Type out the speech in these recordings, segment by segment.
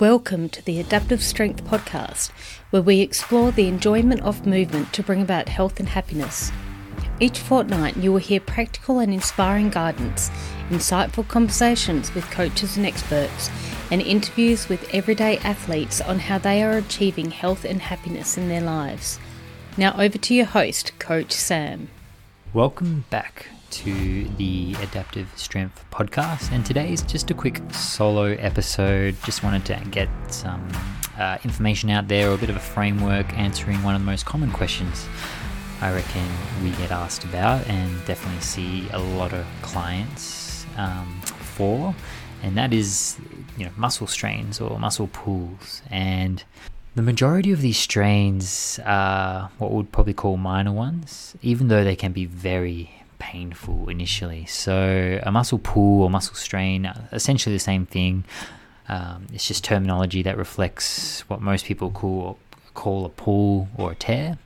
Welcome to the Adaptive Strength Podcast, where we explore the enjoyment of movement to bring about health and happiness. Each fortnight, you will hear practical and inspiring guidance, insightful conversations with coaches and experts, and interviews with everyday athletes on how they are achieving health and happiness in their lives. Now, over to your host, Coach Sam. Welcome back to the Adaptive Strength podcast. And today is just a quick solo episode. Just wanted to get some uh, information out there, or a bit of a framework answering one of the most common questions I reckon we get asked about, and definitely see a lot of clients um, for. And that is, you know, muscle strains or muscle pulls. And the majority of these strains are what we'd probably call minor ones, even though they can be very painful initially. So, a muscle pull or muscle strain, essentially the same thing. Um, it's just terminology that reflects what most people call call a pull or a tear.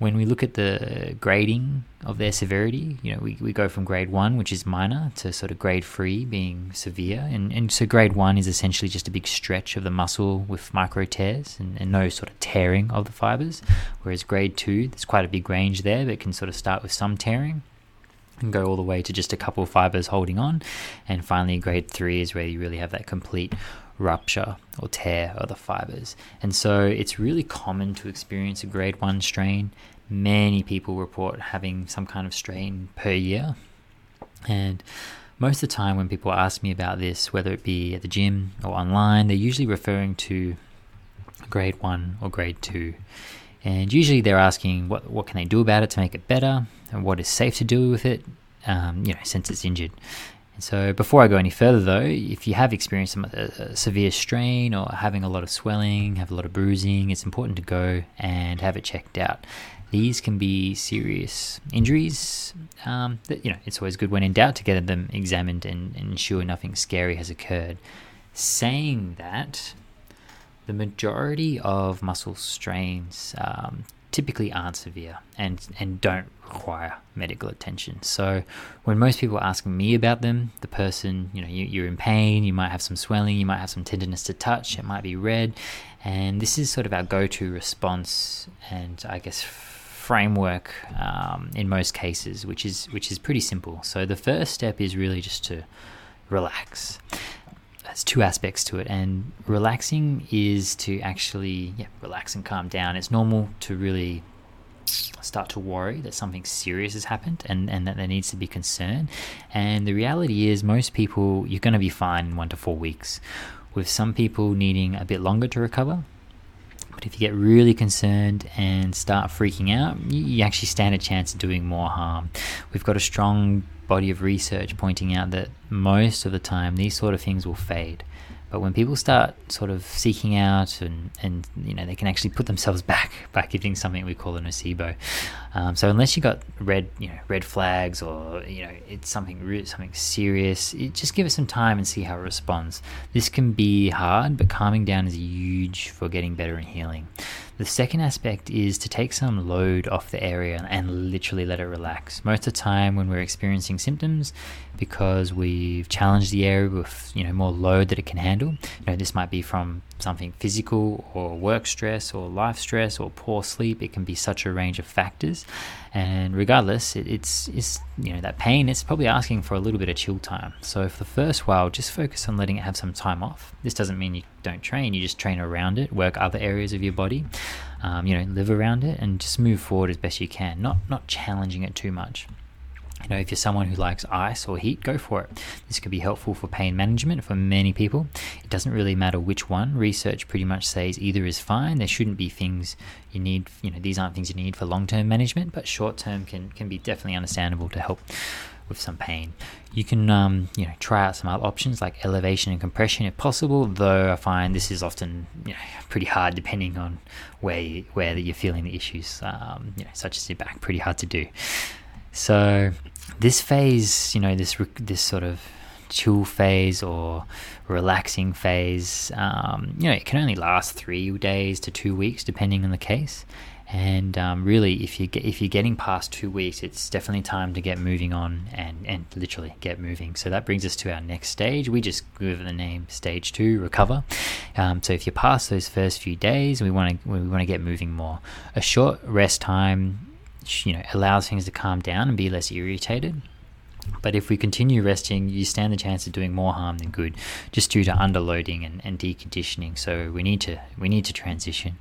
When we look at the grading of their severity, you know, we, we go from grade one, which is minor, to sort of grade three being severe. And, and so grade one is essentially just a big stretch of the muscle with micro tears and, and no sort of tearing of the fibers. Whereas grade two, there's quite a big range there, but can sort of start with some tearing and go all the way to just a couple of fibers holding on. And finally, grade three is where you really have that complete rupture or tear of the fibers. And so it's really common to experience a grade one strain. Many people report having some kind of strain per year. And most of the time, when people ask me about this, whether it be at the gym or online, they're usually referring to grade one or grade two. And usually they're asking what, what can they do about it to make it better and what is safe to do with it, um, you know, since it's injured. And so before I go any further though, if you have experienced a, a severe strain or having a lot of swelling, have a lot of bruising, it's important to go and have it checked out. These can be serious injuries. Um, that, you know, it's always good when in doubt to get them examined and, and ensure nothing scary has occurred. Saying that, the majority of muscle strains um, typically aren't severe and, and don't require medical attention. So when most people ask me about them, the person, you know, you, you're in pain, you might have some swelling, you might have some tenderness to touch, it might be red, and this is sort of our go-to response and I guess framework um, in most cases, which is which is pretty simple. So the first step is really just to relax there's two aspects to it, and relaxing is to actually yeah, relax and calm down. It's normal to really start to worry that something serious has happened and, and that there needs to be concern. And the reality is, most people, you're going to be fine in one to four weeks, with some people needing a bit longer to recover. But if you get really concerned and start freaking out, you actually stand a chance of doing more harm. We've got a strong body of research pointing out that most of the time these sort of things will fade. But when people start sort of seeking out and, and you know they can actually put themselves back by giving something we call a nocebo. Um, so unless you got red you know red flags or you know it's something something serious, it, just give it some time and see how it responds. This can be hard, but calming down is huge for getting better and healing. The second aspect is to take some load off the area and literally let it relax. Most of the time, when we're experiencing symptoms, because we've challenged the area with you know more load that it can handle. You know, this might be from something physical or work stress or life stress or poor sleep. It can be such a range of factors, and regardless, it, it's it's you know that pain. It's probably asking for a little bit of chill time. So for the first while, just focus on letting it have some time off. This doesn't mean you don't train. You just train around it, work other areas of your body. Um, you know, live around it, and just move forward as best you can. Not not challenging it too much. You know, if you're someone who likes ice or heat, go for it. This could be helpful for pain management for many people. It doesn't really matter which one. Research pretty much says either is fine. There shouldn't be things you need, you know, these aren't things you need for long-term management, but short-term can can be definitely understandable to help with some pain. You can, um, you know, try out some other options like elevation and compression if possible. Though I find this is often, you know, pretty hard depending on where you, where you're feeling the issues, um, you know, such as your back. Pretty hard to do. So this phase, you know, this this sort of chill phase or relaxing phase, um, you know, it can only last three days to two weeks, depending on the case. And um, really, if you get, if you're getting past two weeks, it's definitely time to get moving on and, and literally get moving. So that brings us to our next stage. We just give it the name stage two, recover. Um, so if you pass those first few days, we want to we want to get moving more. A short rest time, you know, allows things to calm down and be less irritated. But if we continue resting, you stand the chance of doing more harm than good, just due to underloading and, and deconditioning. So we need to we need to transition.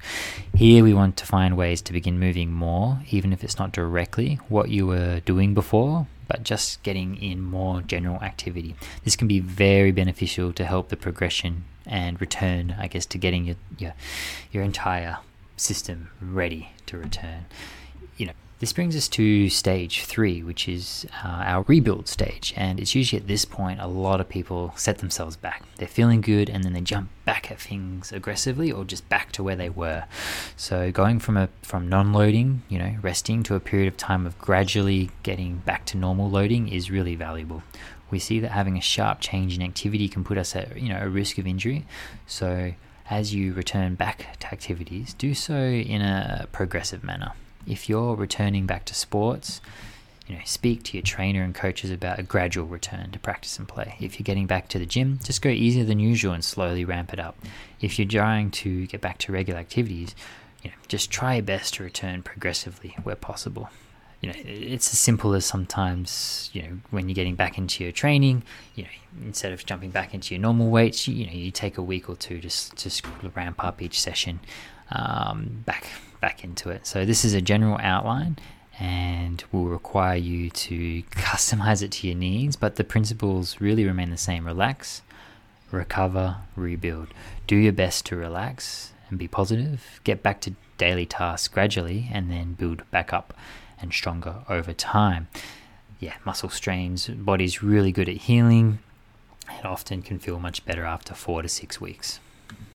Here we want to find ways to begin moving more, even if it's not directly what you were doing before, but just getting in more general activity. This can be very beneficial to help the progression and return, I guess, to getting your your, your entire system ready to return. You know, this brings us to stage three, which is uh, our rebuild stage. And it's usually at this point a lot of people set themselves back. They're feeling good and then they jump back at things aggressively or just back to where they were. So going from a from non-loading, you know, resting to a period of time of gradually getting back to normal loading is really valuable. We see that having a sharp change in activity can put us at you know a risk of injury. So as you return back to activities, do so in a progressive manner if you're returning back to sports, you know, speak to your trainer and coaches about a gradual return to practice and play. If you're getting back to the gym, just go easier than usual and slowly ramp it up. If you're trying to get back to regular activities, you know, just try your best to return progressively where possible. You know, it's as simple as sometimes, you know, when you're getting back into your training, you know, instead of jumping back into your normal weights, you, you know, you take a week or two just to ramp up each session um, back back into it. So this is a general outline and will require you to customize it to your needs, but the principles really remain the same. Relax, recover, rebuild. Do your best to relax and be positive. Get back to daily tasks gradually and then build back up and stronger over time. Yeah, muscle strains, body's really good at healing and often can feel much better after 4 to 6 weeks.